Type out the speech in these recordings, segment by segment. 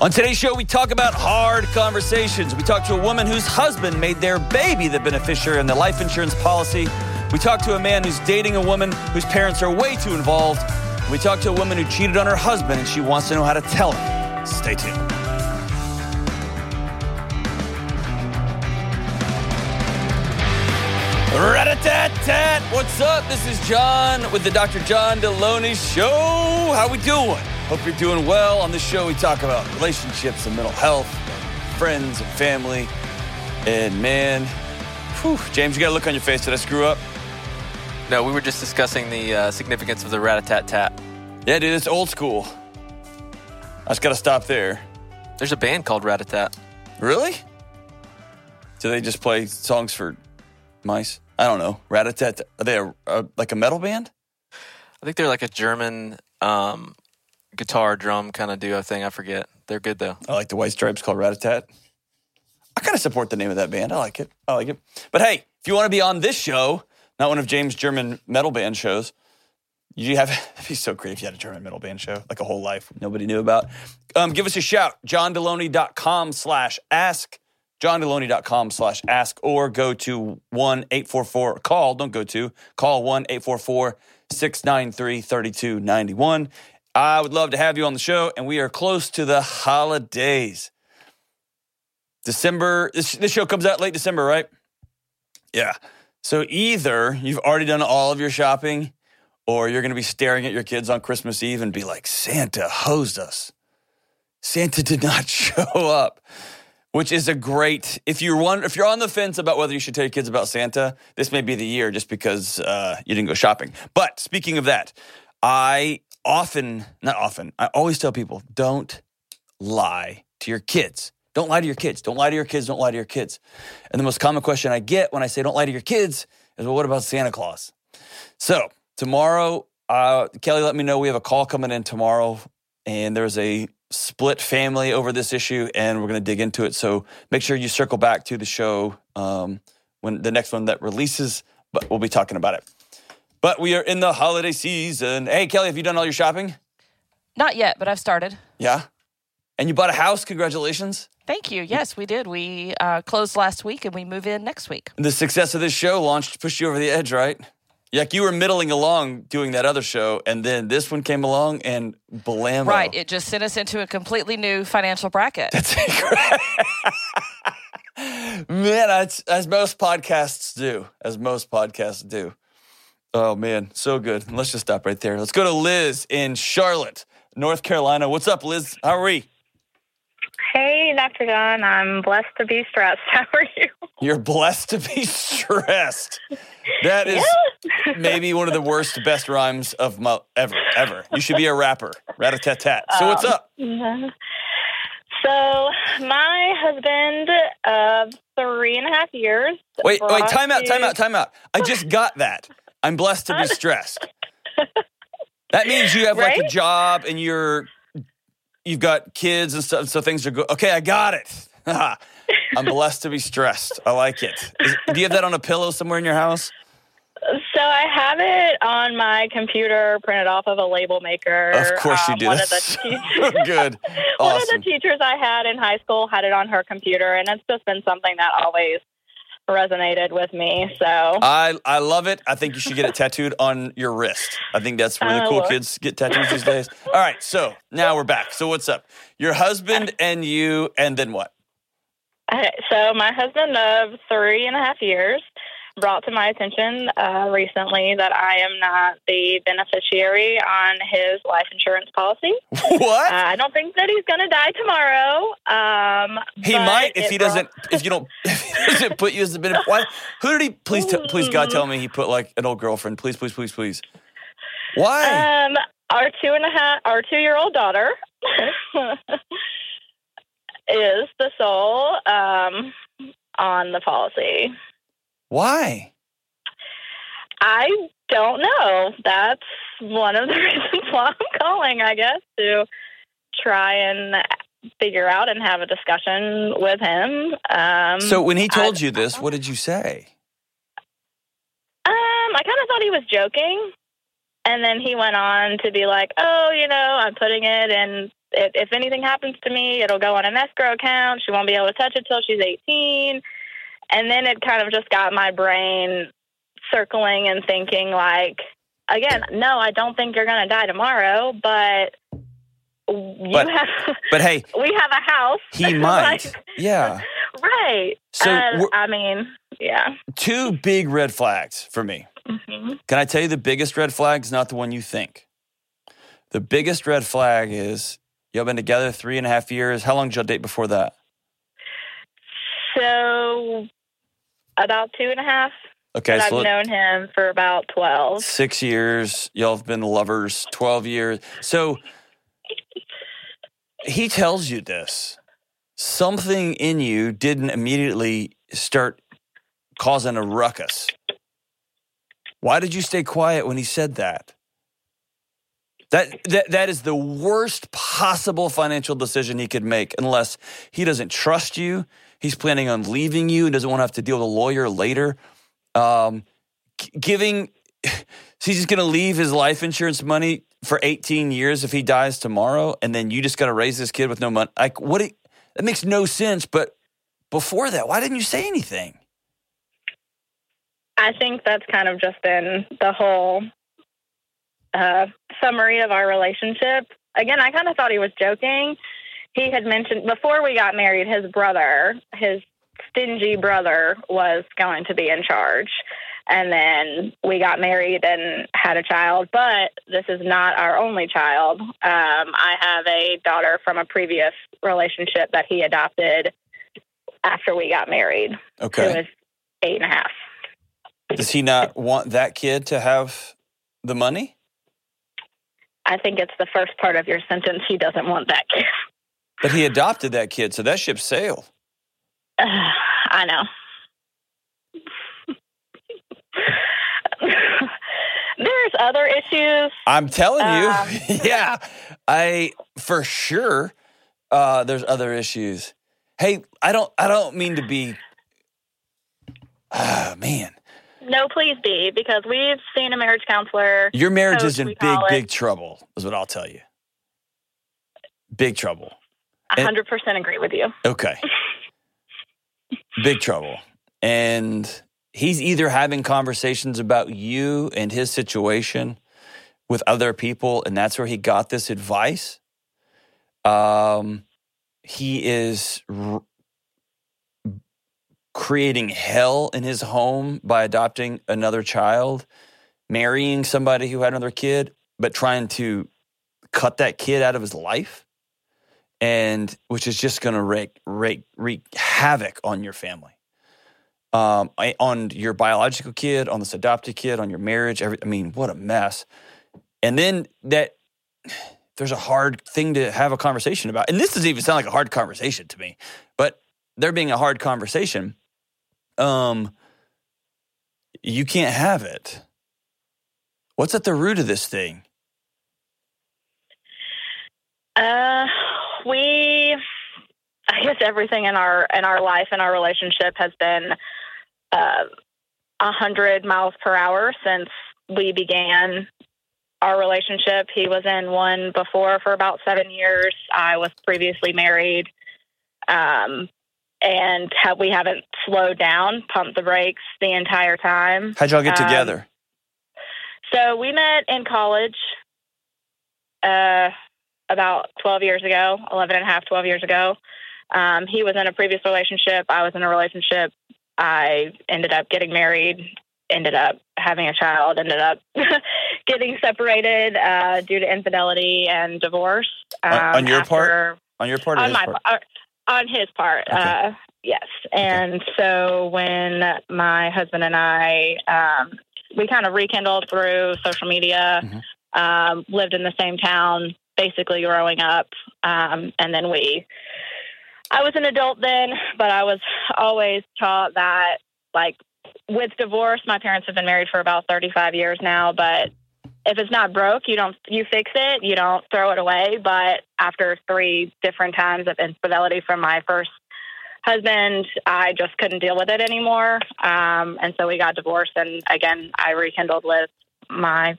On today's show, we talk about hard conversations. We talk to a woman whose husband made their baby the beneficiary in the life insurance policy. We talk to a man who's dating a woman whose parents are way too involved. We talk to a woman who cheated on her husband and she wants to know how to tell him. Stay tuned. Rat-a-tat-tat. What's up? This is John with the Dr. John Delony Show. How we doing? Hope you're doing well. On this show, we talk about relationships and mental health, friends and family. And man, whew, James, you got a look on your face. Did I screw up? No, we were just discussing the uh, significance of the rat-a-tat-tat. Yeah, dude, it's old school. I just got to stop there. There's a band called Rat-a-tat. Really? Do they just play songs for mice? I don't know. Rat-a-tat. Are they a, a, like a metal band? I think they're like a German um, guitar drum kind of duo thing. I forget. They're good though. I like the White Stripes called Rat-a-tat. I kind of support the name of that band. I like it. I like it. But hey, if you want to be on this show, not one of James' German metal band shows, you have it'd be so great if you had a German metal band show, like a whole life nobody knew about. Um, give us a shout. JohnDelony.com slash ask. JohnDelony.com slash ask or go to 1 844 call. Don't go to call 1 844 693 3291. I would love to have you on the show, and we are close to the holidays. December, this, this show comes out late December, right? Yeah. So either you've already done all of your shopping, or you're going to be staring at your kids on Christmas Eve and be like, Santa hosed us. Santa did not show up, which is a great. If you're one, if you're on the fence about whether you should tell your kids about Santa, this may be the year, just because uh, you didn't go shopping. But speaking of that, I often, not often, I always tell people, don't lie to your kids. Don't lie to your kids. Don't lie to your kids. Don't lie to your kids. And the most common question I get when I say don't lie to your kids is, well, what about Santa Claus? So tomorrow, uh, Kelly let me know we have a call coming in tomorrow, and there's a split family over this issue, and we're going to dig into it. So make sure you circle back to the show um, when the next one that releases, but we'll be talking about it. But we are in the holiday season. Hey, Kelly, have you done all your shopping? Not yet, but I've started. Yeah. And you bought a house? Congratulations. Thank you. Yes, we did. We uh, closed last week and we move in next week. The success of this show launched, pushed you over the edge, right? Like you were middling along doing that other show, and then this one came along and blam. Right. It just sent us into a completely new financial bracket. That's incredible. Man, as, as most podcasts do, as most podcasts do. Oh man, so good. Let's just stop right there. Let's go to Liz in Charlotte, North Carolina. What's up, Liz? How are we? Hey, Dr. John. I'm blessed to be stressed. How are you? You're blessed to be stressed. That is Yeah. maybe one of the worst, best rhymes of my ever, ever. You should be a rapper. Rat a tat tat. So what's Um, up? So, my husband of three and a half years. Wait, wait, time out, time out, time out. I just got that. I'm blessed to be stressed. That means you have like a job and you're you've got kids and stuff, so things are good. Okay, I got it. I'm blessed to be stressed. I like it. Is- do you have that on a pillow somewhere in your house? So, I have it on my computer, printed off of a label maker. Of course you Um, do. One of the teachers. good. One of the teachers I had in high school had it on her computer, and it's just been something that always resonated with me. So, I I love it. I think you should get it tattooed on your wrist. I think that's where the Oh, cool kids get tattoos these days. All right, so now we're back. So what's up? Your husband and you, and then what? So my husband of three and a half years brought to my attention uh, recently that I am not the beneficiary on his life insurance policy. What? Uh, I don't think that he's going to die tomorrow. Um, he might if he brought- doesn't. If you don't, if he doesn't put you as the beneficiary. Who did he? Please, t- please, God, tell me he put like an old girlfriend. Please, please, please, please. Why? Um, our two and a half, our two-year-old daughter is the sole um, on the policy. Why? I don't know. That's one of the reasons why I'm calling, I guess, to try and figure out and have a discussion with him. Um, So when he told I- you this, what did you say? Um, I kind of thought he was joking. And then he went on to be like, oh, you know, I'm putting it in if, if anything happens to me, it'll go on an escrow account. She won't be able to touch it till she's 18. And then it kind of just got my brain circling and thinking, like, again, no, I don't think you're going to die tomorrow, but you But- have, But hey, we have a house. he might. Like, Yeah. right. So Uh, I mean, yeah. two big red flags for me. hmm Can I tell you the biggest red flag is not the one you think? The biggest red flag is y'all been together three and a half years. How long did y'all date before that? So about two and a half. Okay, so I've known him for about 12. six years. Y'all have been lovers 12 years. So he tells you this. Something in you didn't immediately start causing a ruckus. Why did you stay quiet when he said that? That, that that is the worst possible financial decision he could make unless he doesn't trust you. He's planning on leaving you and doesn't want to have to deal with a lawyer later. Um, giving, he's just going to leave his life insurance money for 18 years if he dies tomorrow, and then you just got to raise this kid with no money. Like, what? it- That makes no sense. But before that, why didn't you say anything? I think that's kind of just been the whole uh, summary of our relationship. Again, I kind of thought he was joking. He had mentioned before we got married, his brother, his stingy brother, was going to be in charge. And then we got married and had a child. But this is not our only child. Um, I have a daughter from a previous relationship that he adopted after we got married, who Okay. is eight and a half. Does he not want that kid to have the money? I think it's the first part of your sentence. He doesn't want that kid. But he adopted that kid, so that ship sailed. I know. There's other issues. I'm telling you, Um. yeah, I for sure. Uh, there's other issues. Hey, I don't, I don't mean to be. Ah, man, No, please be, because we've seen a marriage counselor. your marriage is in big, big trouble. Is what I'll tell you. Big trouble. A 100% agree with you. Okay. Big trouble. And he's either having conversations about you and his situation with other people, and that's where he got this advice. Um, he is r- creating hell in his home by adopting another child, marrying somebody who had another kid, but trying to cut that kid out of his life and which is just going to wreak, wreak, wreak havoc on your family, um, on your biological kid, on this adopted kid, on your marriage. Every, I mean, what a mess. And then that there's a hard thing to have a conversation about, and this doesn't even sound like a hard conversation to me, but there being a hard conversation, um, you can't have it. What's at the root of this thing? Uh, we, I guess everything in our in our life and our relationship has been uh, a hundred miles per hour since we began our relationship. He was in one before for about seven years. I was previously married, um, and have, we haven't slowed down, pumped the brakes the entire time. How'd y'all get Um, together? So we met in college uh, about 12 years ago, 11 and a half, 12 years ago. Um, he was in a previous relationship. I was in a relationship. I ended up getting married, ended up having a child, ended up getting separated uh, due to infidelity and divorce. On- on your part? On your part on his my part? part, on his part. Okay. Uh, yes. And so when my husband and I, um, we kind of rekindled through social media, Mhm. um, lived in the same town, basically growing up, um, and then we. I was an adult then, but I was always taught that, like, with divorce, my parents have been married for about 35 years now, but if it's not broke, you don't you fix it. You don't throw it away. But after three different times of infidelity from my first husband, I just couldn't deal with it anymore. Um, and so we got divorced. And again, I rekindled with my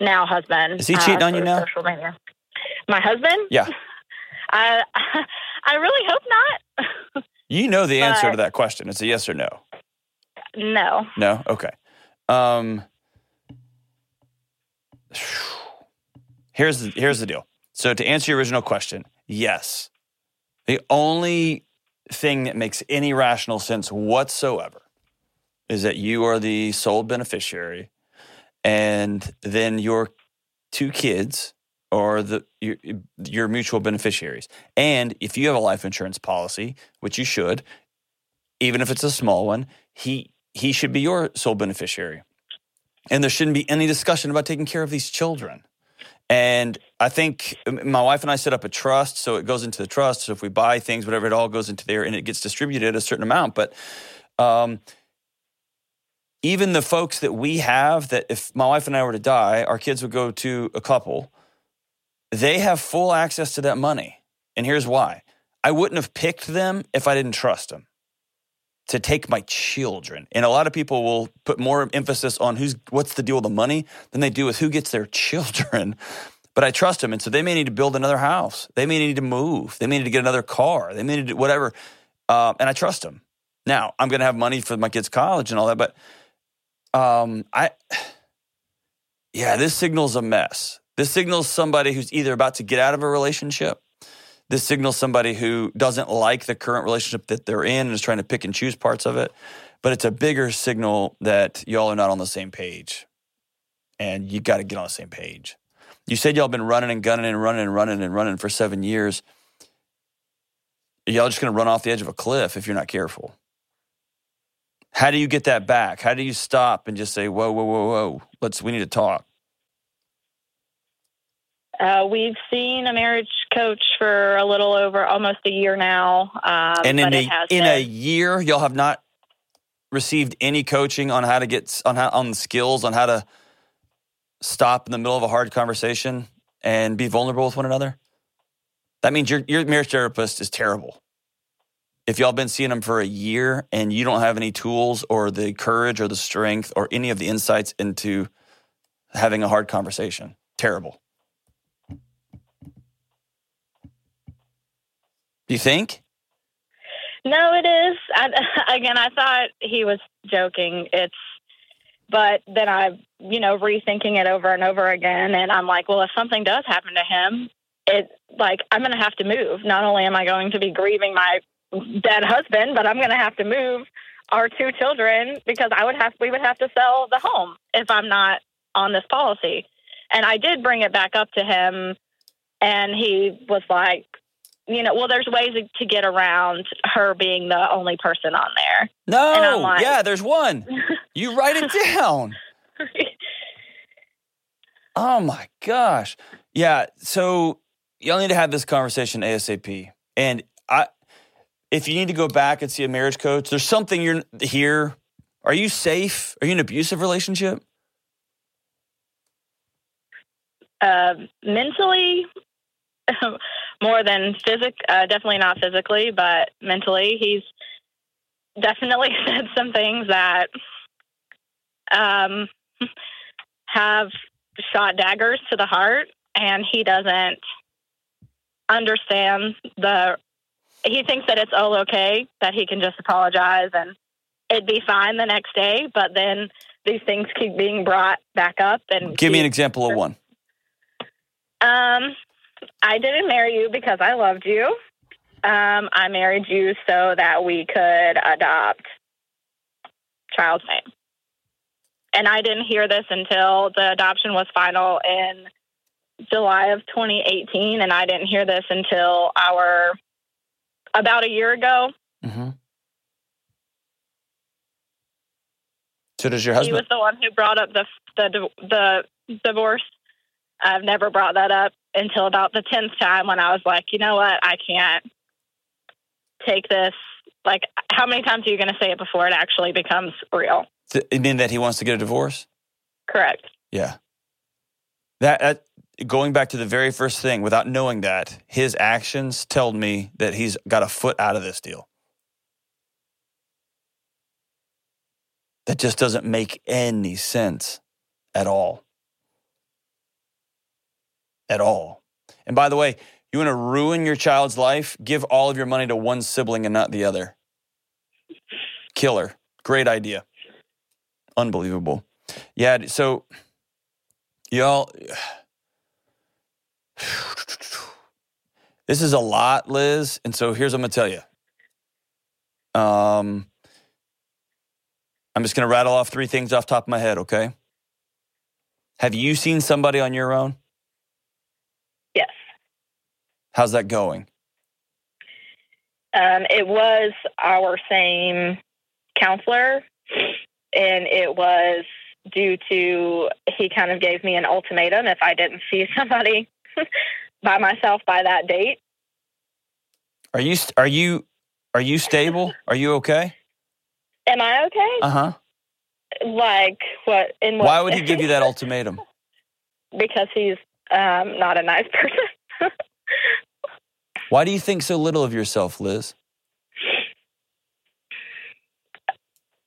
now husband. Is he cheating on you now? Social media. My husband? Yeah. I I really hope not. You know the answer to that question. It's a yes or no. no. No? Okay. Um, here's the, here's the deal. So to answer your original question, yes. The only thing that makes any rational sense whatsoever is that you are the sole beneficiary and then your two kids are the your, your mutual beneficiaries. And if you have a life insurance policy, which you should, even if it's a small one, he he should be your sole beneficiary. And there shouldn't be any discussion about taking care of these children. And I think my wife and I set up a trust, so it goes into the trust. So if we buy things, whatever, it all goes into there and it gets distributed a certain amount. But um, even the folks that we have, that if my wife and I were to die, our kids would go to a couple, they have full access to that money. And here's why I wouldn't have picked them if I didn't trust them to take my children. And a lot of people will put more emphasis on who's what's the deal with the money than they do with who gets their children. But I trust them. And so they may need to build another house. They may need to move. They may need to get another car. They may need to whatever. Uh, and I trust them. Now, I'm going to have money for my kids' college and all that. But um, I, yeah, this signals a mess. This signals somebody who's either about to get out of a relationship this signals somebody who doesn't like the current relationship that they're in and is trying to pick and choose parts of it. But it's a bigger signal that y'all are not on the same page. And you got to get on the same page. You said y'all been running and gunning and running and running and running for seven years. Y'all just going to run off the edge of a cliff if you're not careful. How do you get that back? How do you stop and just say, whoa, whoa, whoa, whoa, let's, we need to talk? Uh, we've seen a marriage coach for a little over almost a year now. Um, and in a in a year y'all have not received any coaching on how to get on how on the skills on how to stop in the middle of a hard conversation and be vulnerable with one another that means your your marriage therapist is terrible if y'all been seeing them for a year and you don't have any tools or the courage or the strength or any of the insights into having a hard conversation terrible do you think No, it is. I, again, I thought he was joking. It's, but then I, you know, rethinking it over and over again, and I'm like, well, if something does happen to him, it like I'm going to have to move. Not only am I going to be grieving my dead husband, but I'm going to have to move our two children because I would have we would have to sell the home if I'm not on this policy. And I did bring it back up to him, and he was like, you know, well, there's ways to get around her being the only person on there. No like- yeah there's one you write it down Oh my gosh. Yeah. So y'all need to have this conversation ASAP. And I if you need to go back and see a marriage coach, there's something you're here. Are you safe? Are you in an abusive relationship? uh, mentally, more than physic, uh, definitely not physically, but mentally, he's definitely said some things that um, have shot daggers to the heart, and he doesn't understand the. He thinks that it's all okay that he can just apologize and it'd be fine the next day, but then these things keep being brought back up and Give me an example of one. um, I didn't marry you because I loved you. Um, I married you so that we could adopt child's name. And I didn't hear this until the adoption was final in July of 2018. And I didn't hear this until our about a year ago. hmm So does your husband? He was the one who brought up the the the divorce. I've never brought that up until about the tenth time when I was like, you know what, I can't take this. Like, how many times are you going to say it before it actually becomes real? You mean that he wants to get a divorce? Correct. Yeah. That, that going back to the very first thing, without knowing that, his actions told me that he's got a foot out of this deal. That just doesn't make any sense at all. At all. And by the way, You want to ruin your child's life? Give all of your money to one sibling and not the other. Killer. Great idea. Unbelievable. Yeah. So, y'all, this is a lot, Liz. And so here's what I'm going to tell you. Um, I'm just going to rattle off three things off top of my head, okay? Have you seen somebody on your own? How's that going? Um, it was our same counselor, and it was due to he kind of gave me an ultimatum if I didn't see somebody by myself by that date. Are you are you are you stable? Are you okay? Am I okay? Uh huh. like what? In what? Why would he give you that ultimatum? because he's um, not a nice person. Why do you think so little of yourself, Liz?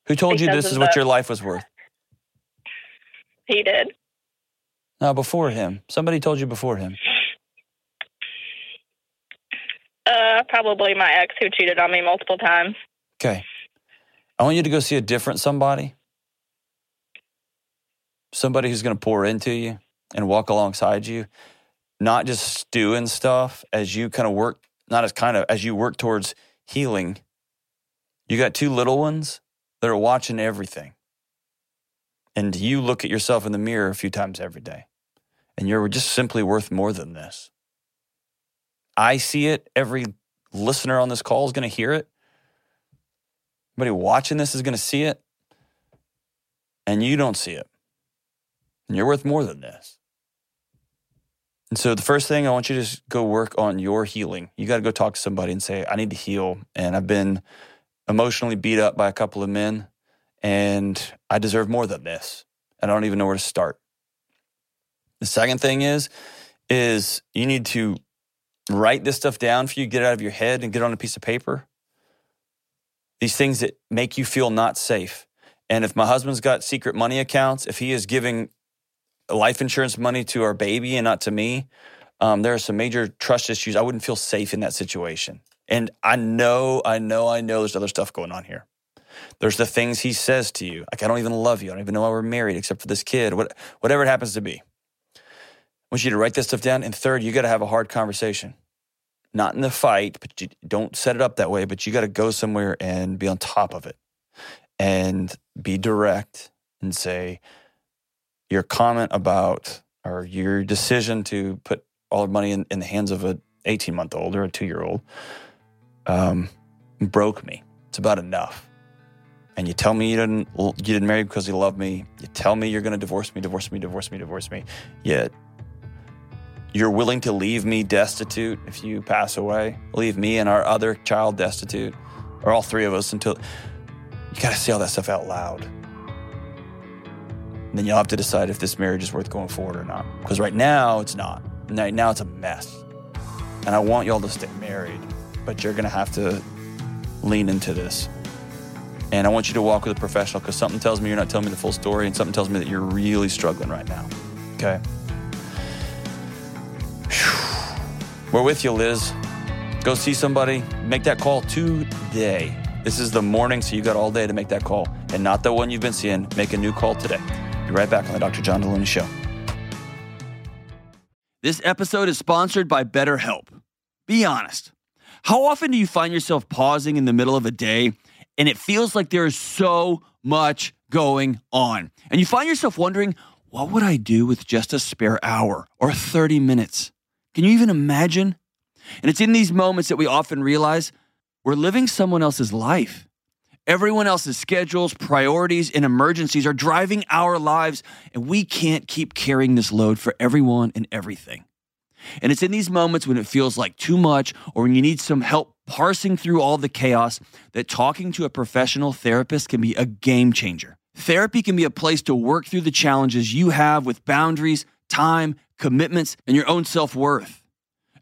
Who told you this is what your life was worth? he did. No, before him. Somebody told you before him. Uh, probably my ex who cheated on me multiple times. Okay. I want you to go see a different somebody. Somebody who's going to pour into you and walk alongside you, not just stew stuff as you kind of work, not as kind of, as you work towards healing. You got two little ones that are watching everything. And you look at yourself in the mirror a few times every day. And you're just simply worth more than this. I see it. Every listener on this call is going to hear it. Everybody watching this is going to see it. And you don't see it. And you're worth more than this. And so the first thing I want you to just go work on your healing. You got to go talk to somebody and say, I need to heal. And I've been emotionally beat up by a couple of men and I deserve more than this. And I don't even know where to start. The second thing is, is you need to write this stuff down for you, get it out of your head and get it on a piece of paper. These things that make you feel not safe. And if my husband's got secret money accounts, if he is giving life insurance money to our baby and not to me, um, there are some major trust issues. I wouldn't feel safe in that situation. And I know, I know, I know there's other stuff going on here. There's the things he says to you, like, I don't even love you. I don't even know why we're married except for this kid, what, whatever it happens to be. I want you to write this stuff down. And third, you got to have a hard conversation. Not in the fight, but you don't set it up that way, but you got to go somewhere and be on top of it and be direct and say your comment about or your decision to put all the money in, in the hands of a 18 month old or a two year old um, broke me. It's about enough. And you tell me you didn't you didn't marry because you love me. You tell me you're going to divorce me, divorce me, divorce me, divorce me. Yet you're willing to leave me destitute if you pass away, leave me and our other child destitute, or all three of us until you got to say all that stuff out loud. Then you'll have to decide if this marriage is worth going forward or not. Because right now, it's not. Right now, it's a mess. And I want y'all to stay married, but you're going to have to lean into this. And I want you to walk with a professional because something tells me you're not telling me the full story, and something tells me that you're really struggling right now. Okay? We're with you, Liz. Go see somebody. Make that call today. This is the morning, so you got all day to make that call, and not the one you've been seeing. Make a new call today. Be right back on the Dr. John Delony Show. This episode is sponsored by BetterHelp. Be honest. How often do you find yourself pausing in the middle of a day and it feels like there is so much going on? And you find yourself wondering, what would I do with just a spare hour or 30 minutes? Can you even imagine? And it's in these moments that we often realize we're living someone else's life. Everyone else's schedules, priorities, and emergencies are driving our lives, and we can't keep carrying this load for everyone and everything. And it's in these moments when it feels like too much or when you need some help parsing through all the chaos that talking to a professional therapist can be a game changer. Therapy can be a place to work through the challenges you have with boundaries, time, commitments, and your own self worth.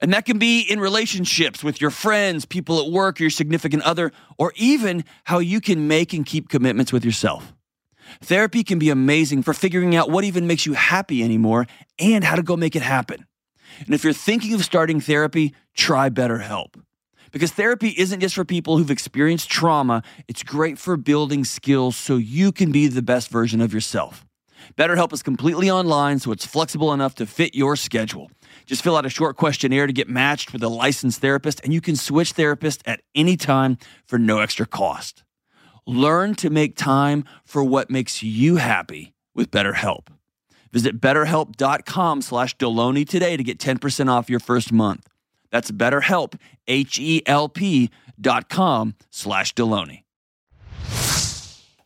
And that can be in relationships with your friends, people at work, your significant other, or even how you can make and keep commitments with yourself. Therapy can be amazing for figuring out what even makes you happy anymore and how to go make it happen. And if you're thinking of starting therapy, try BetterHelp. Because therapy isn't just for people who've experienced trauma, it's great for building skills so you can be the best version of yourself. BetterHelp is completely online, so it's flexible enough to fit your schedule. Just fill out a short questionnaire to get matched with a licensed therapist, and you can switch therapists at any time for no extra cost. Learn to make time for what makes you happy with BetterHelp. Visit betterhelp.com slash Delony today to get 10% off your first month. That's betterhelp, H-E-L-P dot com slash Delony.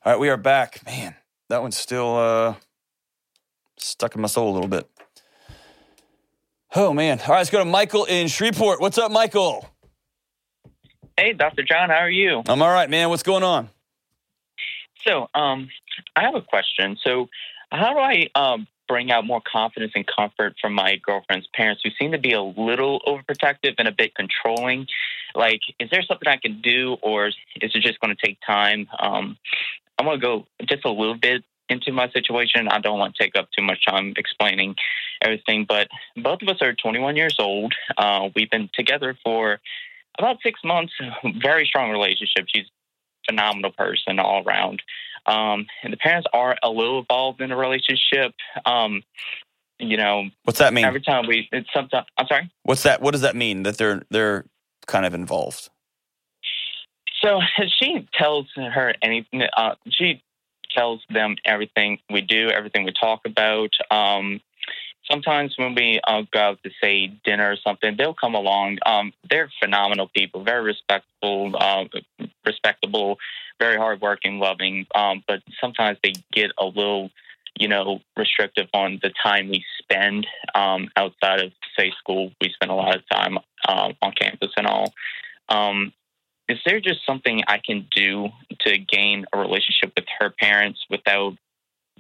All right, we are back. Man, that one's still uh, stuck in my soul a little bit. Oh, man. All right, let's go to Michael in Shreveport. What's up, Michael? Hey, Dr. John, how are you? I'm all right, man. What's going on? So, um, I have a question. So, how do I um, bring out more confidence and comfort from my girlfriend's parents who seem to be a little overprotective and a bit controlling? Like, is there something I can do, or is it just going to take time? Um, I'm going to go just a little bit into my situation. I don't want to take up too much time explaining everything, but both of us are 21 years old. Uh, we've been together for about six months. Very strong relationship. She's a phenomenal person all around. Um, and the parents are a little involved in the relationship. Um, you know, What's that mean? every time we, it's sometimes, I'm sorry. What's that? What does that mean that they're they're kind of involved? So she tells her anything. Uh, she tells them everything we do, everything we talk about. Um, sometimes when we uh, go out to say dinner or something, they'll come along. Um, they're phenomenal people, very respectful, uh, respectable, very hardworking, loving. Um, but sometimes they get a little, you know, restrictive on the time we spend um, outside of say school. We spend a lot of time um, on campus and all. Um, is there just something I can do to gain a relationship with her parents without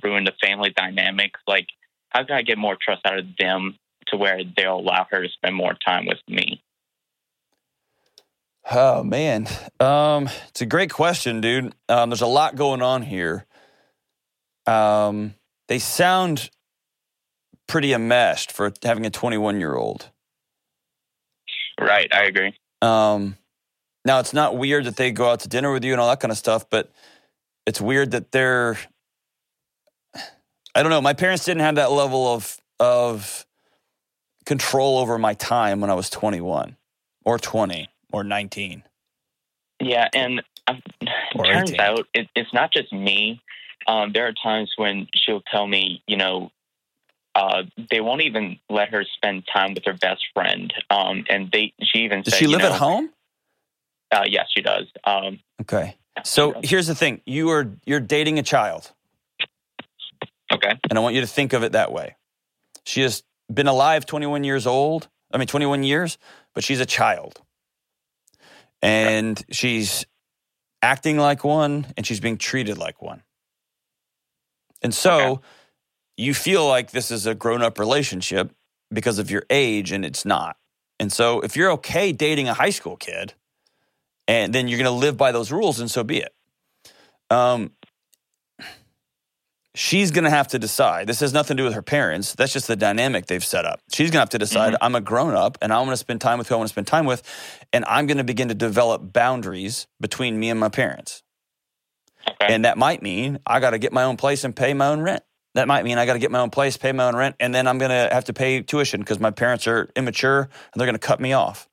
ruining the family dynamic? Like, how can I get more trust out of them to where they'll allow her to spend more time with me? Oh man, um, it's a great question, dude. Um, there's a lot going on here. Um, they sound pretty enmeshed for having a 21 year old. Right, I agree. Um, now it's not weird that they go out to dinner with you and all that kind of stuff, but it's weird that they're. I don't know. My parents didn't have that level of of control over my time when I was 21 or 20 or 19. Yeah, and um, it turns 18. out it, it's not just me. Um, there are times when she'll tell me, you know, uh, they won't even let her spend time with her best friend. Um, and they, she even Does said, she you live know, at home? Uh, yes, she does. Um, Okay. So does. here's the thing: you are you're dating a child, okay, and I want you to think of it that way. She has been alive 21 years old. I mean, 21 years, but she's a child, and she's acting like one, and she's being treated like one. And so, Okay. you feel like this is a grown-up relationship because of your age, and it's not. And so, if you're okay dating a high school kid, and then you're going to live by those rules, and so be it. Um, she's going to have to decide. This has nothing to do with her parents. That's just the dynamic they've set up. She's going to have to decide. I'm a grown up, and I want to spend time with who I want to spend time with, and I'm going to begin to develop boundaries between me and my parents. okay, And that might mean I got to get my own place and pay my own rent. That might mean I got to get my own place, pay my own rent, and then I'm going to have to pay tuition because my parents are immature and they're going to cut me off.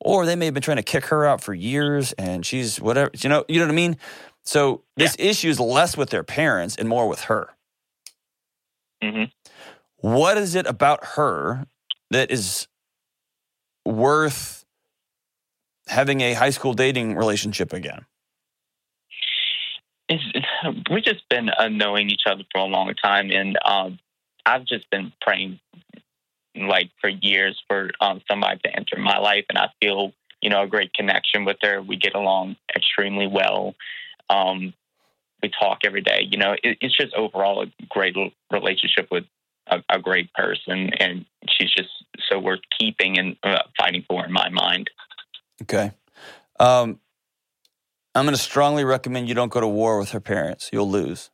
Or they may have been trying to kick her out for years and she's whatever, you know, you know what I mean? So this issue is less with their parents and more with her. hmm What is it about her that is worth having a high school dating relationship again? it's, we've just been uh, knowing each other for a long time, and um, I've just been praying like for years for um, somebody to enter my life, and I feel you know a great connection with her. We get along extremely well. Um, we talk every day. You know, it, it's just overall a great relationship with a, a great person, and she's just so worth keeping and uh, fighting for in my mind. Okay. Um, I'm going to strongly recommend you don't go to war with her parents. You'll lose.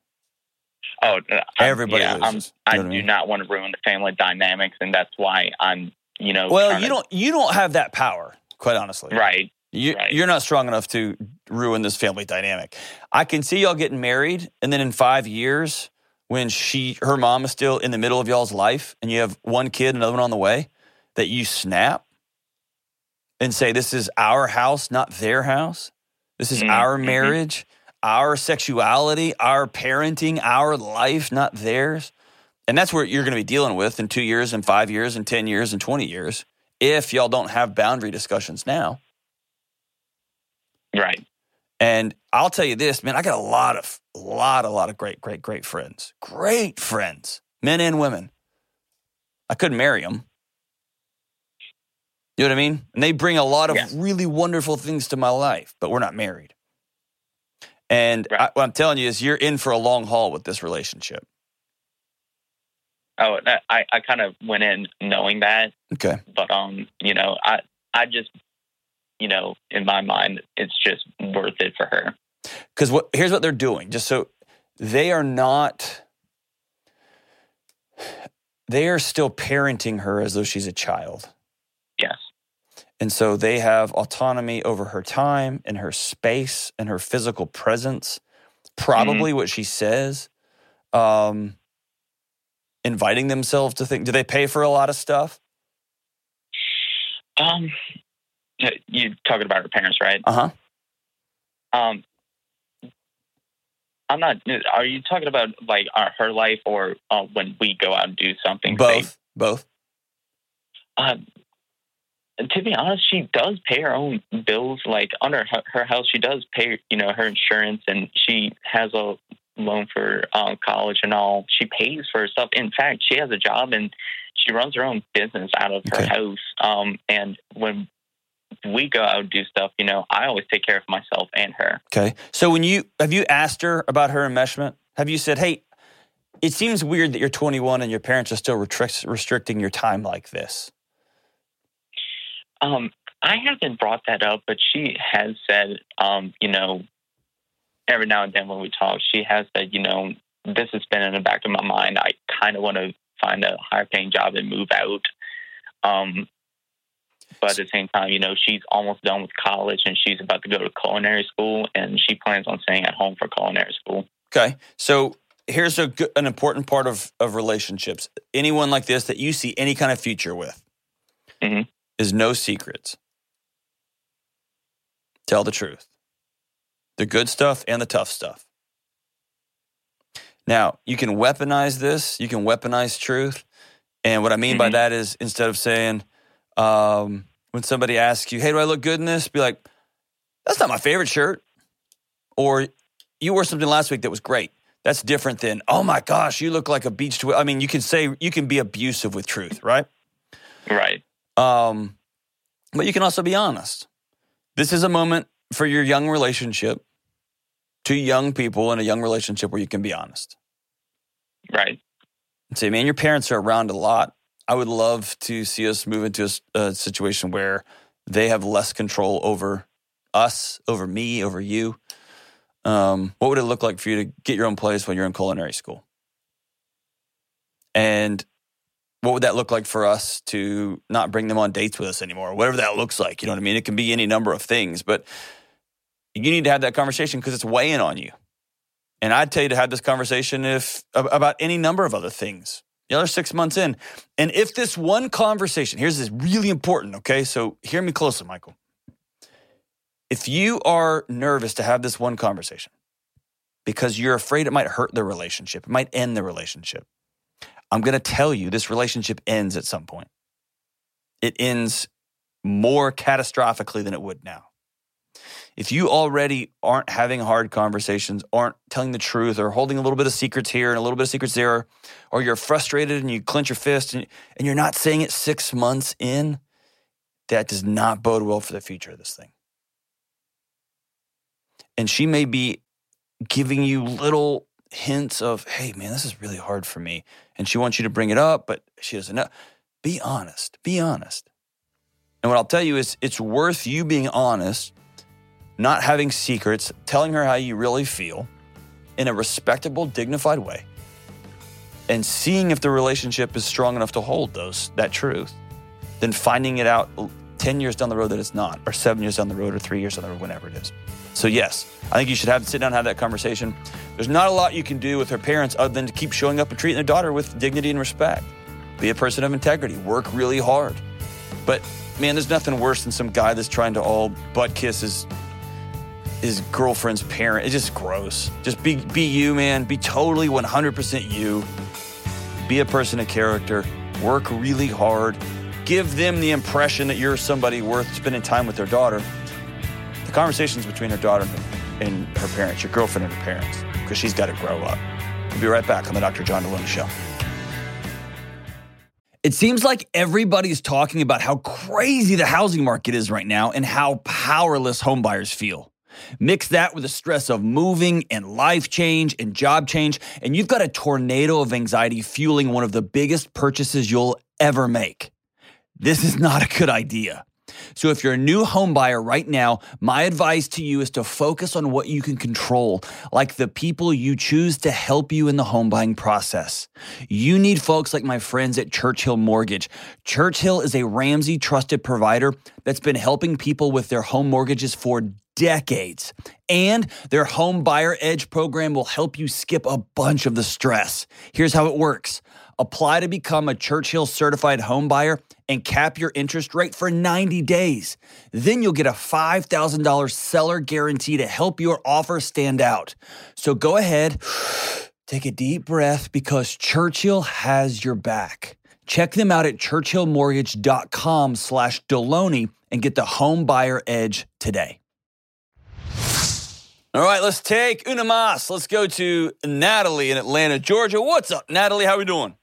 Oh, uh, I'm- Everybody yeah, loses. I You know what I do mean? not want to ruin the family dynamics, and that's why I'm you know. Well, you to- don't you don't have that power, quite honestly. Right. You, Right. You're not strong enough to ruin this family dynamic. I can see y'all getting married, and then in five years, when she her mom is still in the middle of y'all's life, and you have one kid, another one on the way, that you snap and say, "This is our house, not their house. This is Mhm, our mhm. marriage, our sexuality, our parenting, our life, not theirs." And that's what you're going to be dealing with in two years, and five years, and ten years, and twenty years, if y'all don't have boundary discussions now. Right. And I'll tell you this, man, I got a lot of, a lot, a lot of great, great, great friends. Great friends, men and women. I couldn't marry them. You know what I mean? And they bring a lot of Yeah. really wonderful things to my life, but we're not married. And Right. I, what I'm telling you is you're in for a long haul with this relationship. Oh, I, I kind of went in knowing that, Okay. but um, you know, I I just, you know, in my mind, it's just worth it for her. Because what here's what they're doing. Just so they are not. They are still parenting her as though she's a child. And so they have autonomy over her time and her space and her physical presence, probably what she says. Um, inviting themselves to think, do they pay for a lot of stuff? Um, you talking about her parents, right? Uh huh. Um, I'm not. Are you talking about like our, her life or uh, when we go out and do something? Both. Both. Uh, to be honest, she does pay her own bills. Like under her, her house, she does pay, you know, her insurance, and she has a loan for uh, college and all. She pays for herself. In fact, she has a job and she runs her own business out of her house. Um, and when we go out and do stuff, you know, I always take care of myself and her. Okay. So when you have you asked her about her enmeshment? Have you said, "Hey, it seems weird that you're 21 and your parents are still restrict, restricting your time like this"? Um, I haven't brought that up, but she has said, um, you know, every now and then when we talk, she has said, you know, this has been in the back of my mind. I kind of want to find a higher paying job and move out. Um, but at the same time, you know, she's almost done with college and she's about to go to culinary school and she plans on staying at home for culinary school. Okay. So here's a good, an important part of of relationships. Anyone like this that you see any kind of future with Mhm. Is no secrets. Tell the truth. The good stuff and the tough stuff. Now, you can weaponize this, you can weaponize truth. And what I mean by Mhm. that is instead of saying, um, when somebody asks you, hey, do I look good in this? Be like, that's not my favorite shirt. Or you wore something last week that was great. That's different than, oh my gosh, you look like a beach. Twi-. I mean, you can say, you can be abusive with truth, right? Right. Um, but you can also be honest. This is a moment for your young relationship, two young people in a young relationship where you can be honest. Right. Say, man, your parents are around a lot. I would love to see us move into a situation where they have less control over us, over me, over you. Um, what would it look like for you to get your own place when you're in culinary school? And what would that look like for us to not bring them on dates with us anymore? Whatever that looks like, you know what I mean? It can be any number of things, but you need to have that conversation because it's weighing on you. And I'd tell you to have this conversation if about any number of other things. The other six months in, and if this one conversation, here's this really important. Okay, so hear me closely, Michael. If you are nervous to have this one conversation because you're afraid it might hurt the relationship, it might end the relationship, I'm going to tell you this relationship ends at some point. It ends more catastrophically than it would now. If you already aren't having hard conversations, aren't telling the truth, or holding a little bit of secrets here and a little bit of secrets there, or you're frustrated and you clench your fist and, and you're not saying it six months in, that does not bode well for the future of this thing. And she may be giving you little hints of, hey, man, this is really hard for me. And she wants you to bring it up, but she doesn't know. Be honest. Be honest. And what I'll tell you is it's worth you being honest, not having secrets, telling her how you really feel in a respectable, dignified way, and seeing if the relationship is strong enough to hold those that truth. then finding it out 10 years down the road that it's not, or seven years down the road, or three years down the road, whenever it is. So, yes, I think you should have sit down and have that conversation. There's not a lot you can do with her parents other than to keep showing up and treating their daughter with dignity and respect. Be a person of integrity, work really hard. But man, there's nothing worse than some guy that's trying to all butt kiss his his girlfriend's parent. It's just gross. Just be be you, man. Be totally 100% you. Be a person of character. Work really hard. Give them the impression that you're somebody worth spending time with their daughter. The conversations between her daughter and her parents, your girlfriend and her parents, because she's got to grow up. We'll be right back on the Dr. John Delony Show. It seems like everybody's talking about how crazy the housing market is right now and how powerless homebuyers feel. Mix that with the stress of moving and life change and job change, and you've got a tornado of anxiety fueling one of the biggest purchases you'll ever make. This is not a good idea. So if you're a new home buyer right now, my advice to you is to focus on what you can control, like the people you choose to help you in the home buying process. You need folks like my friends at Churchill Mortgage. Churchill is a Ramsey trusted provider that's been helping people with their home mortgages for decades. And their Home Buyer Edge program will help you skip a bunch of the stress. Here's how it works. Apply to become a Churchill certified home buyer and cap your interest rate for 90 days. Then you'll get a $5,000 seller guarantee to help your offer stand out. So go ahead, take a deep breath because Churchill has your back. Check them out at churchillmortgage.com slash Delony and get the home buyer edge today. All right, let's take una mas. Let's go to Natalie in Atlanta, Georgia. What's up, Natalie? How we doing?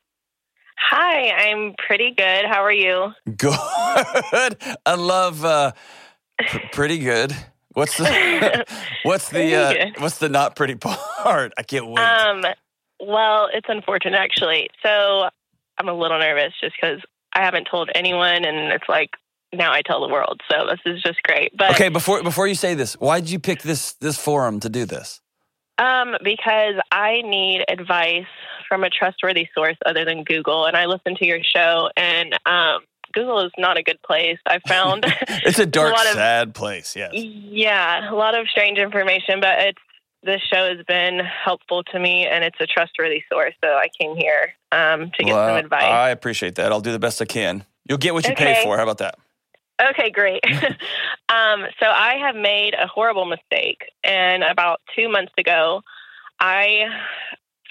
Hi, I'm pretty good. How are you? Good. I love uh, pr- pretty good. What's the what's the uh, what's the not pretty part? I can't wait. Um, well, it's unfortunate actually. So I'm a little nervous just because I haven't told anyone, and it's like now I tell the world. So this is just great. But okay, before before you say this, why did you pick this this forum to do this? Um, because I need advice from a trustworthy source other than Google, and I listen to your show, and um, Google is not a good place. I found it's a dark, a of- sad place. Yes. yeah, a lot of strange information, but it's this show has been helpful to me, and it's a trustworthy source. So I came here um, to get Well, some advice. I appreciate that. I'll do the best I can. You'll get what you pay for. How about that? Okay, great. um, so I have made a horrible mistake, and about two months ago, I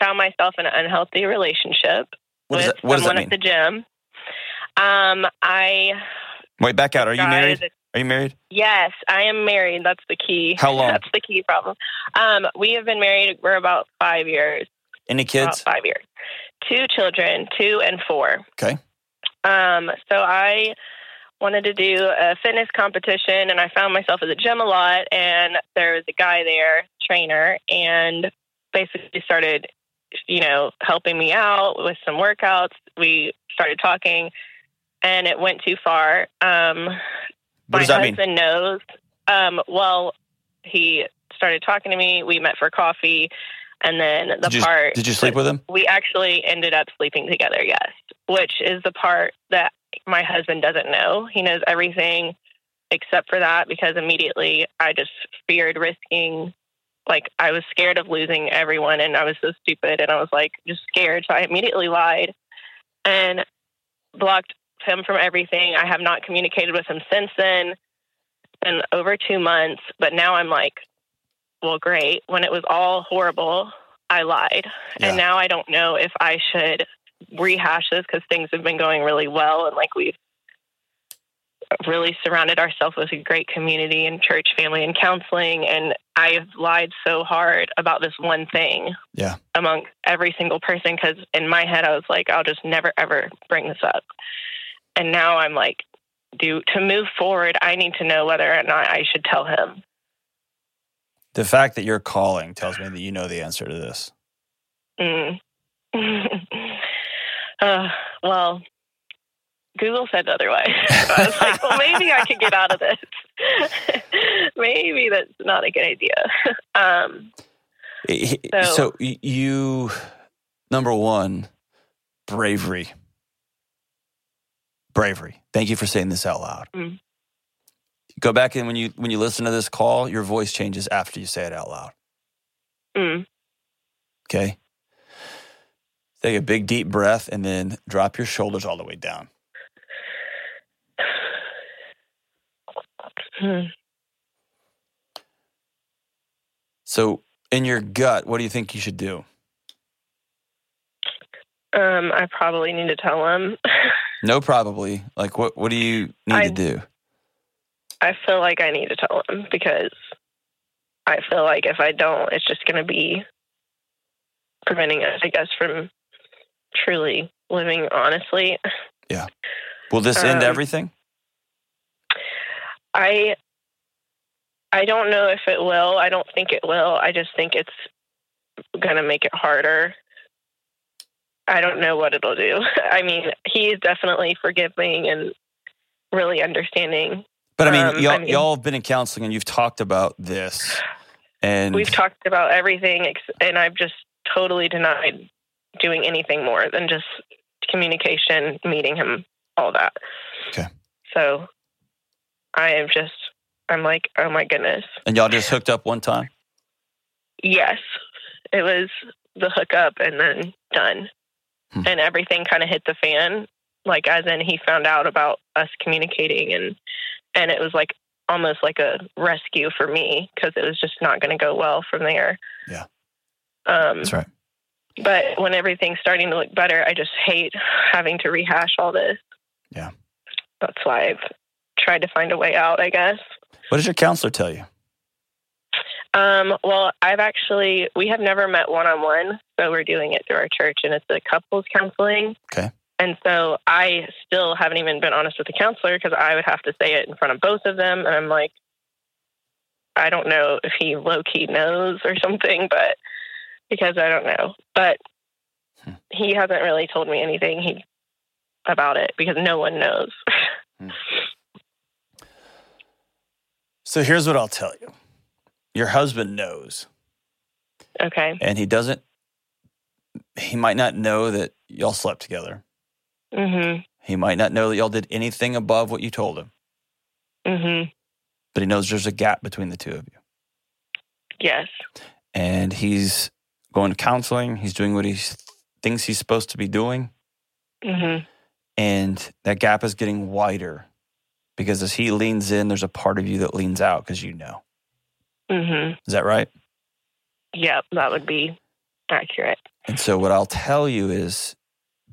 found myself in an unhealthy relationship What with that, what someone at the gym. Um, I Wait, back out. Are you married? that- Are you married? Yes, I am married. That's the key. How long? That's the key problem. Um, we have been married. We're about five years. Any About kids? five years. Two children, two and four. Okay. Um, so I wanted to do a fitness competition and I found myself at the gym a lot and there was a guy there, trainer, and basically started, you know, helping me out with some workouts. We started talking and it went too far. Um What my does that mean? husband knows. Um, well, he started talking to me. We met for coffee, and then the Did you, part did you sleep with him? we actually ended up sleeping together. Yes, which is the part that my husband doesn't know. He knows everything except for that because immediately I just feared risking. Like I was scared of losing everyone, and I was so stupid, and I was like just scared. So I immediately lied and blocked him from everything. I have not communicated with him since then. It's been over two months, but now I'm like, well, great. When it was all horrible, I lied. Yeah. And now I don't know if I should rehash this because things have been going really well and like we've really surrounded ourselves with a great community and church family and counseling and I've lied so hard about this one thing Yeah. among every single person because in my head I was like I'll just never ever bring this up and now I'm like do to move forward I need to know whether or not I should tell him The fact that you're calling tells me that you know the answer to this. Mm. uh, well, Google said otherwise. So I was like, well, maybe I could get out of this. maybe that's not a good idea. Um, So- so you, number one, bravery. Bravery. Thank you for saying this out loud. Mm. Go back and when you when you listen to this call, your voice changes after you say it out loud. Mm. Okay. Take a big deep breath and then drop your shoulders all the way down. Hmm. So, in your gut, what do you think you should do? Um, I probably need to tell him. No, probably. Like, what what do you need I- to do? I feel like I need to tell him because I feel like if I don't, it's just going to be preventing us, I guess, from truly living honestly. Yeah. Will this end Um, everything? I I don't know if it will. I don't think it will. I just think it's going to make it harder. I don't know what it'll do. I mean, he's definitely forgiving and really understanding. But I mean, um, y'all, I mean- y'all have been in counseling and you've talked about this, and We've talked about everything, and I've just totally denied doing anything more than just communication, meeting him, all that. Okay. So I am just, I'm like, oh my goodness. and y'all just hooked up one time. Yes, it was the hookup and then done. Hmm. And everything kind of hit the fan. Like, as in, he found out about us communicating, and and it was like almost like a rescue for me because it was just not going to go well from there. Yeah. Um, That's right. but when everything's starting to look better, I just hate having to rehash all this. Yeah. That's why I've tried to find a way out, I guess. What does your counselor tell you? Um, well, I've actually, we have never met one on one. So we're doing it through our church and it's a couples counseling. Okay. And so I still haven't even been honest with the counselor because I would have to say it in front of both of them. And I'm like, I don't know if he low key knows or something, but because I don't know. But Hmm. he hasn't really told me anything he about it because no one knows. So here's what I'll tell you. Your husband knows, okay. and he doesn't. He might not know that y'all slept together. Mhm. He might not know that y'all did anything above what you told him, Mhm. but he knows there's a gap between the two of you. Yes. And he's going to counseling. He's doing what he thinks he's supposed to be doing. Mhm. And that gap is getting wider because as he leans in, there's a part of you that leans out because you know. Mhm. Is that right? Yep, that would be accurate. And so, what I'll tell you is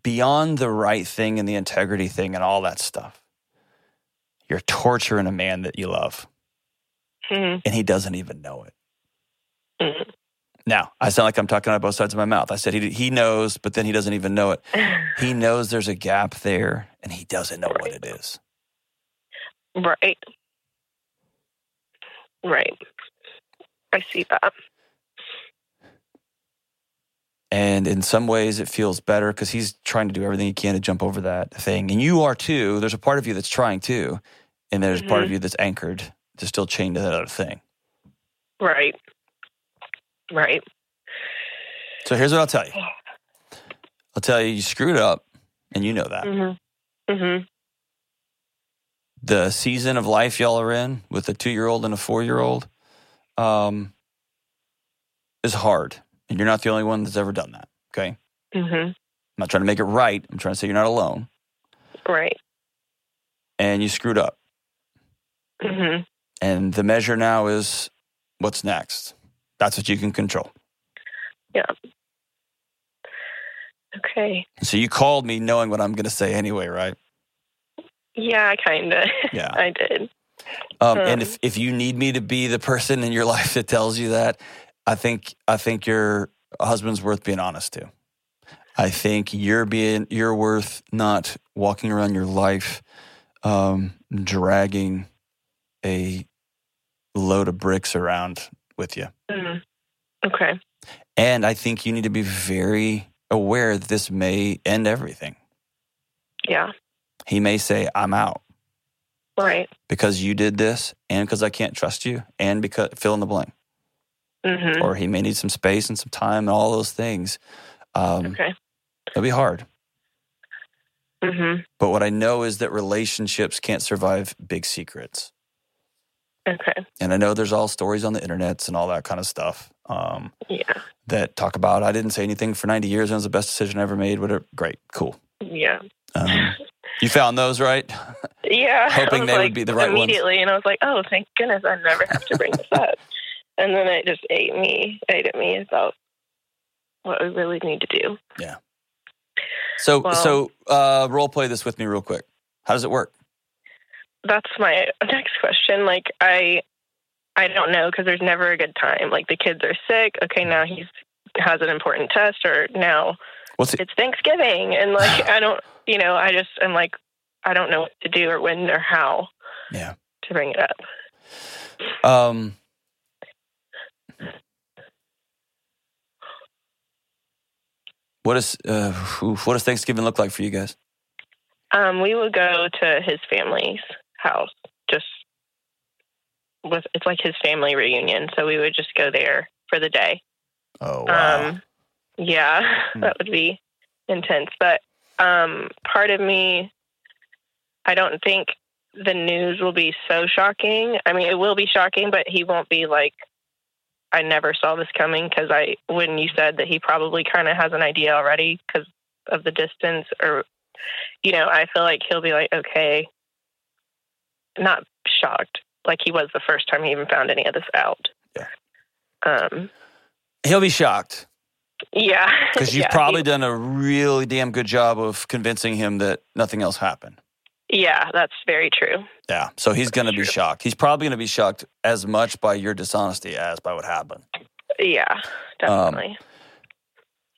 beyond the right thing and the integrity thing and all that stuff, you're torturing a man that you love, Mhm. and he doesn't even know it. Mhm. Now, I sound like I'm talking out of both sides of my mouth. I said he, he knows, but then he doesn't even know it. He knows there's a gap there, and he doesn't know what it is. Right. Right. I see that. And in some ways, it feels better because he's trying to do everything he can to jump over that thing. And you are too. There's a part of you that's trying too. And there's a part of you that's anchored to still chained to that other thing. Right. Right. So here's what I'll tell you I'll tell you, you screwed up, and you know that. Mhm. Mhm. The season of life y'all are in with a two year old and a four year old um, is hard. And you're not the only one that's ever done that. Okay. I'm Mhm. not trying to make it right. I'm trying to say you're not alone. Right. And you screwed up. Mhm. And the measure now is what's next. That's what you can control. Yeah. Okay. So you called me knowing what I'm going to say anyway, right? Yeah, kind of. Yeah. I did. Um, and Um, if, if you need me to be the person in your life that tells you that, I think I think your husband's worth being honest to. I think you're being you're worth not walking around your life um, dragging a load of bricks around with you. Mhm. Okay. And I think you need to be very aware that this may end everything. Yeah. He may say, "I'm out." Right. because you did this and because I can't trust you and because fill in the blank. Mhm. Or he may need some space and some time and all those things. Um, Okay. It'll be hard. Mm-hmm. But what I know is that relationships can't survive big secrets. Okay. And I know there's all stories on the internets and all that kind of stuff um, Yeah. that talk about I didn't say anything for 90 years and it was the best decision I ever made. Whatever. Great. Cool. Yeah. Um, you found those, right? Yeah. Hoping they would be the right ones. immediately, and I was like, "Oh, thank goodness, I never have to bring this up." And then it just ate me, ate at me about what we really need to do. Yeah. So, Well- so uh, role play this with me real quick. How does it work? That's my next question. Like, I, I don't know because there's never a good time. Like the kids are sick. Okay, now he's has an important test, or now What's it? it's Thanksgiving, and like I don't, you know, I just am like, I don't know what to do or when or how. Yeah. To bring it up. Um, what is uh, what does Thanksgiving look like for you guys? Um, we would go to his family's house. Just with it's like his family reunion, so we would just go there for the day. Oh wow! Um, yeah, Hmm. that would be intense. But um, part of me, I don't think the news will be so shocking. I mean, it will be shocking, but he won't be like, I never saw this coming because I, when you said that he probably kind of has an idea already because of the distance, or, you know, I feel like he'll be like, okay, not shocked like he was the first time he even found any of this out. Yeah. Um, He'll be shocked yeah. because you've Yeah, probably done a really damn good job of convincing him that nothing else happened. Yeah, that's very true. Yeah, so he's going to be shocked. He's probably going to be shocked as much by your dishonesty as by what happened. Yeah, Um, definitely.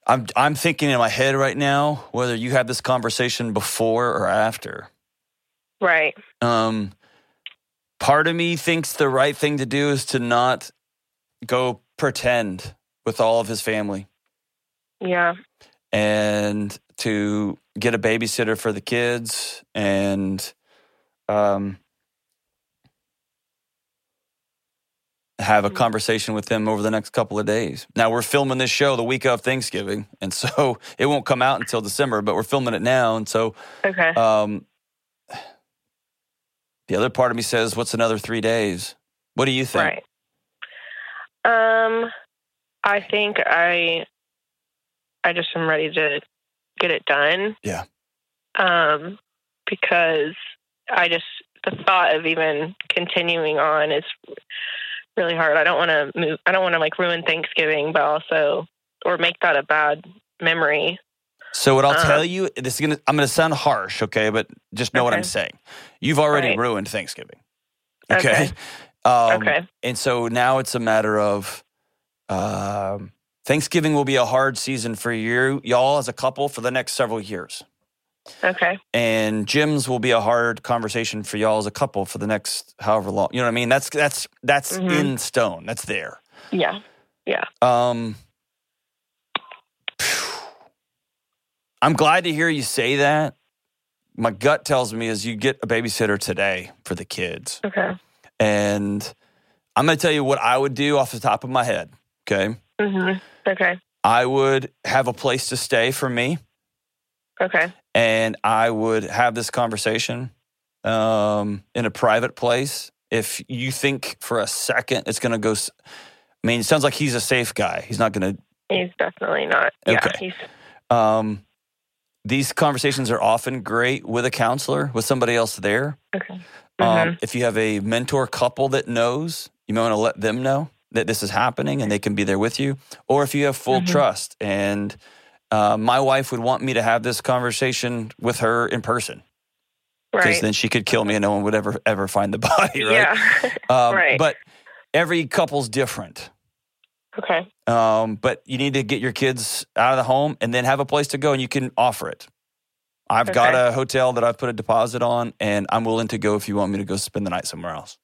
I'm I'm thinking in my head right now whether you had this conversation before or after. right. Um, part of me thinks the right thing to do is to not go pretend with all of his family Yeah. and to get a babysitter for the kids and um, have a Mhm. conversation with them over the next couple of days. Now we're filming this show the week of Thanksgiving, and so it won't come out until December, but we're filming it now, and so Okay. um, the other part of me says, "What's another three days?" What do you think? right. Um, I think I, I just am ready to get it done. Yeah. Um, because I just the thought of even continuing on is really hard. I don't want to move. I don't want to like ruin Thanksgiving, but also or make that a bad memory. So what I'll Uh, tell you, this is gonna I'm gonna sound harsh, okay, but just know what I'm saying. You've already Right. ruined Thanksgiving. Okay. Okay. Um, okay. And so now it's a matter of um, Thanksgiving will be a hard season for you, y'all as a couple for the next several years. Okay. And Jim's will be a hard conversation for y'all as a couple for the next however long. You know what I mean? That's that's that's Mhm. in stone. That's there. Yeah. Yeah. Um, I'm glad to hear you say that. My gut tells me is you get a babysitter today for the kids. Okay. And I'm going to tell you what I would do off the top of my head. Okay. Hmm Okay. I would have a place to stay for me Okay. and I would have this conversation um, in a private place. If you think for a second it's going to go, I mean, it sounds like he's a safe guy. He's not going to He's definitely not. Yeah. Okay. He's Um, these conversations are often great with a counselor, with somebody else there. okay. Um, Mhm. if you have a mentor couple that knows, you might want to let them know that this is happening and they can be there with you. Or if you have full Mhm. trust, and uh, my wife would want me to have this conversation with her in person because right. then she could kill me and no one would ever ever find the body, right? Yeah. Um, Right. But every couple's different. okay. Um, but you need to get your kids out of the home and then have a place to go and you can offer it. I've got a hotel that I've put a deposit on and I'm willing to go if you want me to go spend the night somewhere else.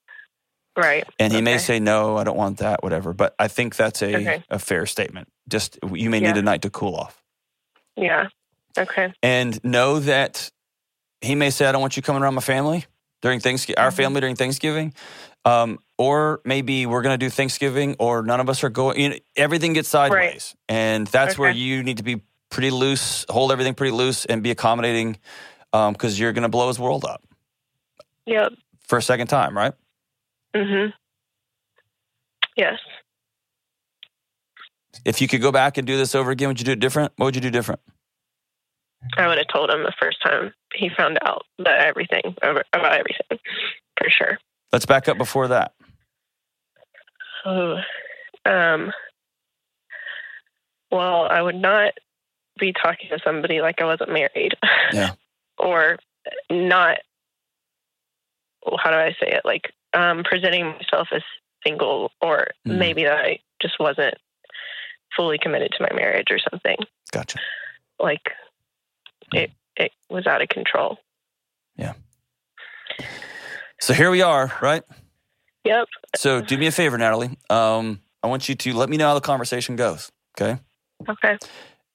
Right. And he may say, no, I don't want that, whatever. But I think that's a, Okay. a fair statement. Just you may need Yeah. a night to cool off. Yeah. Okay. And know that he may say, I don't want you coming around my family during Thanksgiving, our Mhm. family during Thanksgiving. Um, or maybe we're going to do Thanksgiving or none of us are going. You know, everything gets sideways. And that's where you need to be pretty loose, hold everything pretty loose and be accommodating because you're going to blow his world up Yep. for a second time, right? Mhm. Yes. If you could go back and do this over again, would you do it different? What would you do different? I would have told him the first time he found out that everything over- about everything, for sure. Let's back up before that. Oh, um, well, I would not be talking to somebody like I wasn't married. Yeah. or not, well, how do I say it? Like, um, presenting myself as single, or Mm. maybe that I just wasn't fully committed to my marriage or something. Gotcha. Like, it, it was out of control. Yeah. So here we are, right? Yep. So do me a favor, Natalie. Um, I want you to let me know how the conversation goes. Okay. Okay.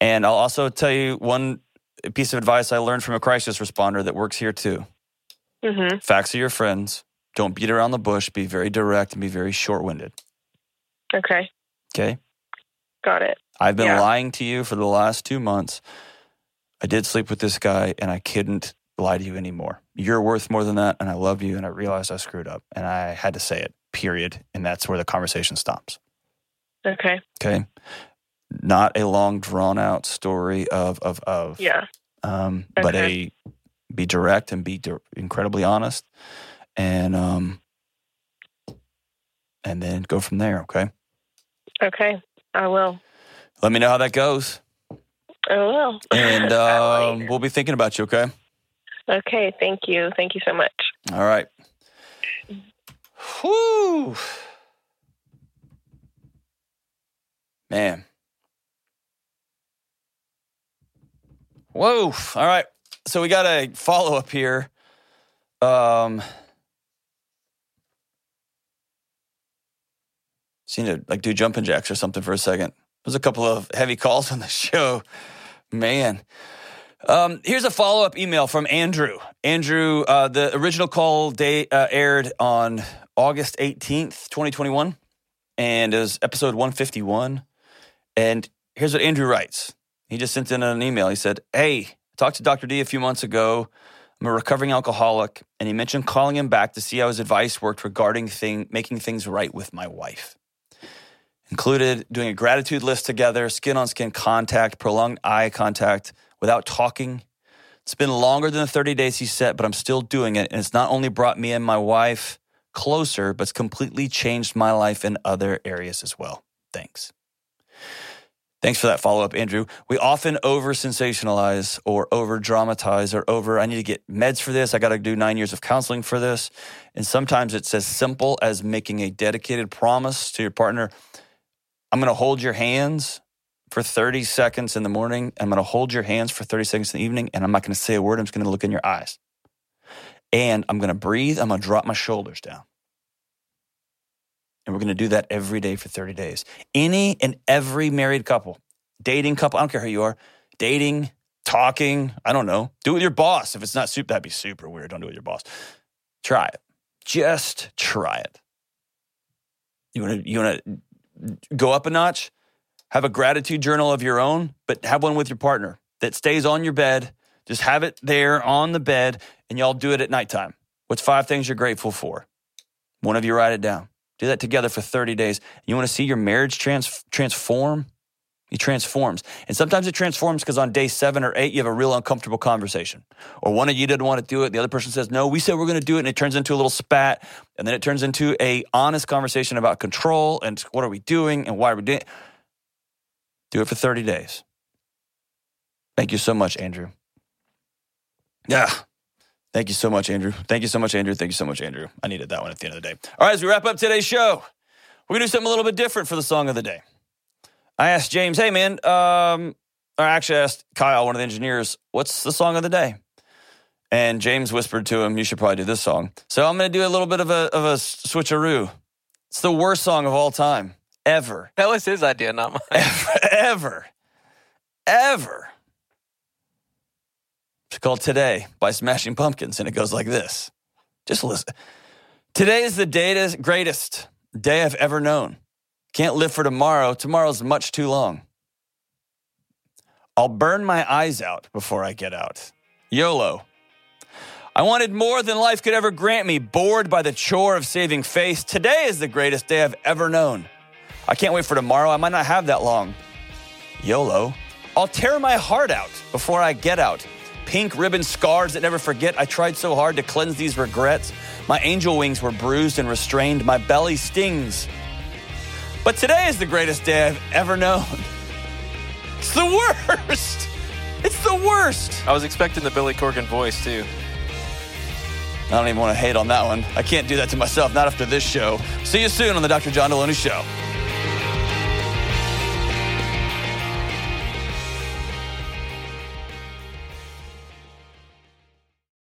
And I'll also tell you one piece of advice I learned from a crisis responder that works here too. hmm Facts are your friends. Don't beat around the bush. Be very direct and be very short winded. Okay. Okay. Got it. I've been Yeah. lying to you for the last two months. I did sleep with this guy and I couldn't lie to you anymore. You're worth more than that. And I love you. And I realized I screwed up and I had to say it, period. And that's where the conversation stops. Okay. Okay. Not a long drawn out story of, of, of, Yeah. um, but a be direct and be di- incredibly honest and, um, and then go from there. Okay. Okay. I will. Let me know how that goes. I will. And, um, we'll be thinking about you. Okay. okay. Thank you. Thank you so much. All right. Whew. Man. Whoa. All right. So we got a follow up here. Um, seen to like do jumping jacks or something for a second. There's a couple of heavy calls on the show. Man. Um, here's a follow up email from Andrew. Andrew, uh, the original call day uh, aired on August 18th, 2021, and is episode 151. And here's what Andrew writes. He just sent in an email. He said, Hey, I talked to Dr. D a few months ago. I'm a recovering alcoholic, and he mentioned calling him back to see how his advice worked regarding thing, making things right with my wife. Included doing a gratitude list together, skin on skin contact, prolonged eye contact without talking. It's been longer than the 30 days he set, but I'm still doing it. And it's not only brought me and my wife closer, but it's completely changed my life in other areas as well. Thanks. Thanks for that follow up, Andrew. We often over sensationalize or over dramatize or over, I need to get meds for this. I got to do nine years of counseling for this. And sometimes it's as simple as making a dedicated promise to your partner I'm going to hold your hands for 30 seconds in the morning. I'm going to hold your hands for 30 seconds in the evening, and I'm not going to say a word. I'm just going to look in your eyes. And I'm going to breathe. I'm going to drop my shoulders down. And we're going to do that every day for 30 days. Any and every married couple, dating couple, I don't care who you are, dating, talking, I don't know. Do it with your boss. If it's not super, that'd be super weird. Don't do it with your boss. Try it. Just try it. You want to you want to go up a notch? Have a gratitude journal of your own, but have one with your partner that stays on your bed. Just have it there on the bed, and y'all do it at nighttime. What's five things you're grateful for? One of you write it down. Do that together for 30 days. You want to see your marriage trans- transform? It transforms. And sometimes it transforms because on day seven or eight, you have a real uncomfortable conversation. Or one of you didn't want to do it. The other person says, no, we said we're going to do it. And it turns into a little spat. And then it turns into a honest conversation about control and what are we doing and why are we doing it. Do it for 30 days. Thank you so much, Andrew. Yeah. Thank you so much, Andrew. Thank you so much, Andrew. Thank you so much, Andrew. I needed that one at the end of the day. All right, as we wrap up today's show, we're going to do something a little bit different for the song of the day. I asked James, hey, man, um, or actually asked Kyle, one of the engineers, what's the song of the day? And James whispered to him, you should probably do this song. So I'm going to do a little bit of a, of a switcheroo. It's the worst song of all time, ever, That was his idea, not mine. ever, ever, ever. It's called Today by Smashing Pumpkins, and it goes like this. Just listen. Today is the greatest day I've ever known. Can't live for tomorrow. Tomorrow's much too long. I'll burn my eyes out before I get out. YOLO. I wanted more than life could ever grant me, bored by the chore of saving face. Today is the greatest day I've ever known. I can't wait for tomorrow. I might not have that long. YOLO. I'll tear my heart out before I get out. Pink ribbon scars that never forget. I tried so hard to cleanse these regrets. My angel wings were bruised and restrained. My belly stings. But today is the greatest day I've ever known. It's the worst. It's the worst. I was expecting the Billy Corgan voice too. I don't even want to hate on that one. I can't do that to myself, not after this show. See you soon on the Dr. John Delony Show.